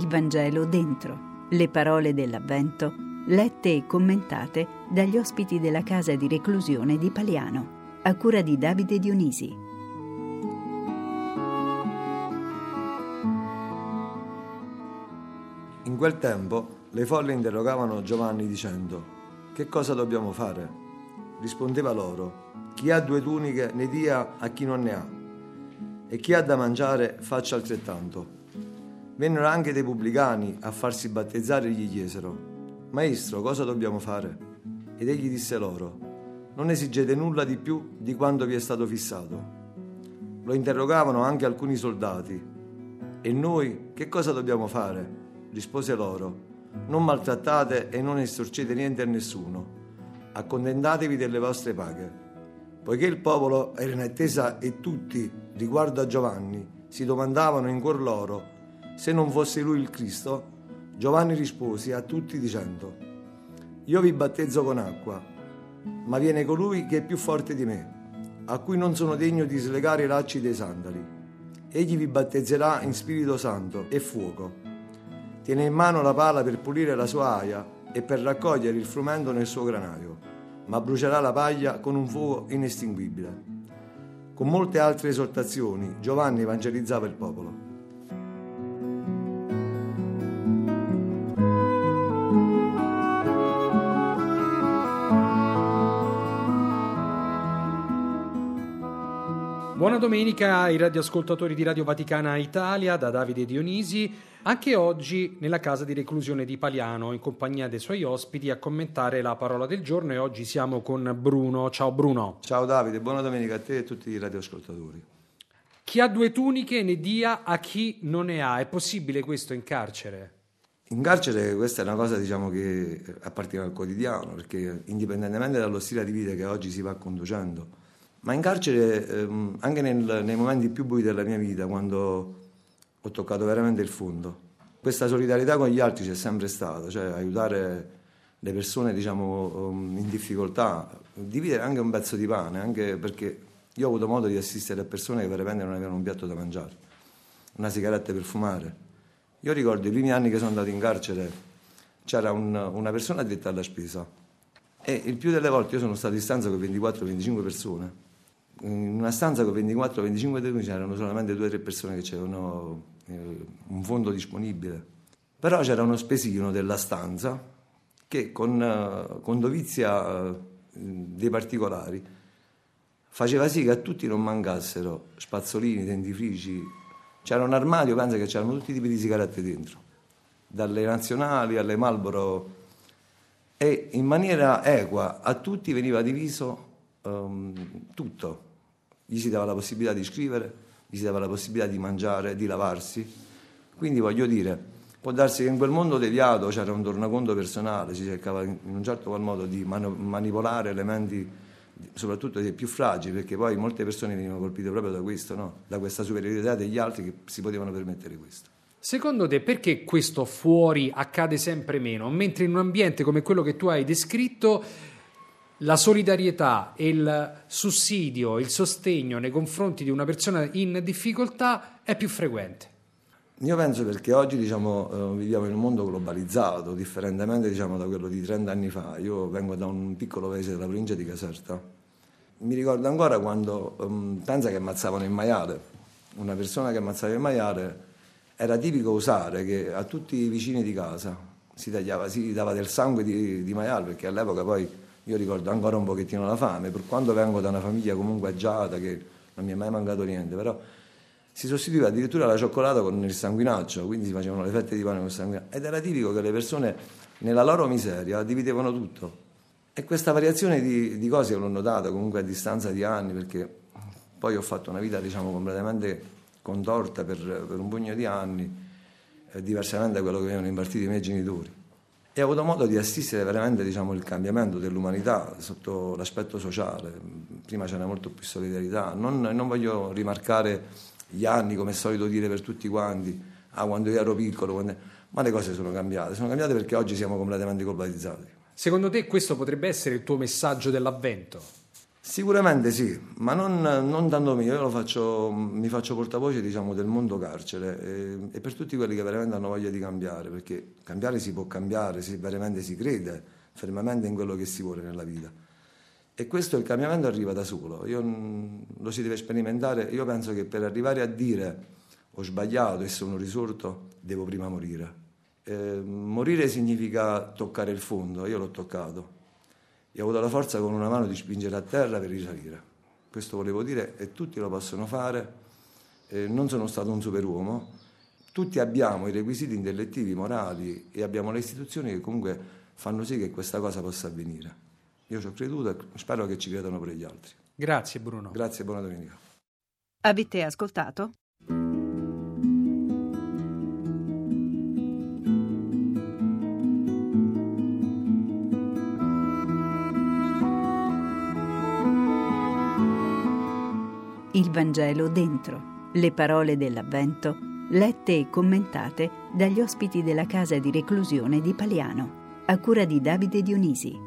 Vangelo dentro, le parole dell'Avvento, lette e commentate dagli ospiti della casa di reclusione di Paliano, a cura di Davide Dionisi. In quel tempo le folle interrogavano Giovanni dicendo, che cosa dobbiamo fare? Rispondeva loro, chi ha due tuniche ne dia a chi non ne ha, e chi ha da mangiare faccia altrettanto. Vennero anche dei pubblicani a farsi battezzare e gli chiesero, Maestro, cosa dobbiamo fare? Ed egli disse loro, non esigete nulla di più di quanto vi è stato fissato. Lo interrogavano anche alcuni soldati. E noi che cosa dobbiamo fare? Rispose loro, non maltrattate e non estorcete niente a nessuno, accontentatevi delle vostre paghe. Poiché il popolo era in attesa e tutti, riguardo a Giovanni, si domandavano in cuor loro se non fosse lui il Cristo, Giovanni rispose a tutti dicendo, io vi battezzo con acqua, ma viene colui che è più forte di me, a cui non sono degno di slegare i lacci dei sandali. Egli vi battezzerà in Spirito Santo e fuoco. Tiene in mano la pala per pulire la sua aia e per raccogliere il frumento nel suo granaio, ma brucerà la paglia con un fuoco inestinguibile. Con molte altre esortazioni Giovanni evangelizzava il popolo. Buona domenica ai radioascoltatori di Radio Vaticana Italia da Davide Dionisi. Anche oggi nella casa di reclusione di Paliano, in compagnia dei suoi ospiti, a commentare la parola del giorno e oggi siamo con Bruno. Ciao Bruno. Ciao Davide, buona domenica a te e a tutti i radioascoltatori. Chi ha due tuniche ne dia a chi non ne ha. È possibile questo in carcere? In carcere questa è una cosa diciamo, che appartiene al quotidiano, perché indipendentemente dallo stile di vita che oggi si va conducendo, ma in carcere, ehm, anche nel, nei momenti più bui della mia vita, quando ho toccato veramente il fondo, questa solidarietà con gli altri c'è sempre stata, cioè aiutare le persone diciamo, ehm, in difficoltà, dividere anche un pezzo di pane, anche perché io ho avuto modo di assistere a persone che veramente non avevano un piatto da mangiare, una sigaretta per fumare. Io ricordo i primi anni che sono andato in carcere, c'era un, una persona addetta alla spesa e il più delle volte io sono stato in stanza con 24-25 persone in una stanza con 24-25 detenuti c'erano solamente due o tre persone che avevano eh, un fondo disponibile. Però c'era uno spesino della stanza che con, uh, con dovizia uh, dei particolari faceva sì che a tutti non mancassero spazzolini, dentifrici. C'era un armadio, pensa che c'erano tutti i tipi di sigarette dentro, dalle nazionali alle Marlboro. E in maniera equa a tutti veniva diviso um, tutto. Gli si dava la possibilità di scrivere, gli si dava la possibilità di mangiare, di lavarsi. Quindi voglio dire, può darsi che in quel mondo deviato c'era un tornaconto personale, si cercava in un certo qual modo di man- manipolare elementi soprattutto dei più fragili, perché poi molte persone venivano colpite proprio da questo, no? da questa superiorità degli altri che si potevano permettere questo. Secondo te perché questo fuori accade sempre meno, mentre in un ambiente come quello che tu hai descritto la solidarietà, il sussidio, il sostegno nei confronti di una persona in difficoltà è più frequente? Io penso perché oggi diciamo, eh, viviamo in un mondo globalizzato, differentemente diciamo, da quello di 30 anni fa. Io vengo da un piccolo paese della provincia di Caserta. Mi ricordo ancora quando um, pensa che ammazzavano il maiale. Una persona che ammazzava il maiale era tipico usare che a tutti i vicini di casa si, tagliava, si dava del sangue di, di maiale, perché all'epoca poi io ricordo ancora un pochettino la fame, per quanto vengo da una famiglia comunque agiata, che non mi è mai mancato niente, però si sostituiva addirittura la cioccolata con il sanguinaccio, quindi si facevano le fette di pane con il sanguinaccio. Ed era tipico che le persone nella loro miseria dividevano tutto. E questa variazione di, di cose l'ho notata comunque a distanza di anni, perché poi ho fatto una vita diciamo completamente contorta per, per un pugno di anni, eh, diversamente da quello che avevano impartito i miei genitori e ho avuto modo di assistere veramente diciamo, il cambiamento dell'umanità sotto l'aspetto sociale. Prima c'era molto più solidarietà. Non, non, voglio rimarcare gli anni, come è solito dire per tutti quanti, ah, quando io ero piccolo, quando... ma le cose sono cambiate. Sono cambiate perché oggi siamo completamente globalizzati. Secondo te questo potrebbe essere il tuo messaggio dell'avvento? Sicuramente sì, ma non, non tanto mio, io faccio, mi faccio portavoce diciamo, del mondo carcere e, e, per tutti quelli che veramente hanno voglia di cambiare, perché cambiare si può cambiare se veramente si crede fermamente in quello che si vuole nella vita. E questo il cambiamento arriva da solo, io, lo si deve sperimentare, io penso che per arrivare a dire ho sbagliato e sono risorto, devo prima morire. Eh, morire significa toccare il fondo, io l'ho toccato e ho avuto la forza con una mano di spingere a terra per risalire. Questo volevo dire e tutti lo possono fare, eh, non sono stato un superuomo, tutti abbiamo i requisiti intellettivi, morali e abbiamo le istituzioni che comunque fanno sì che questa cosa possa avvenire. Io ci ho creduto e spero che ci credano pure gli altri. Grazie Bruno. Grazie e buona domenica. Avete ascoltato? Il Vangelo dentro, le parole dell'Avvento, lette e commentate dagli ospiti della casa di reclusione di Paliano, a cura di Davide Dionisi.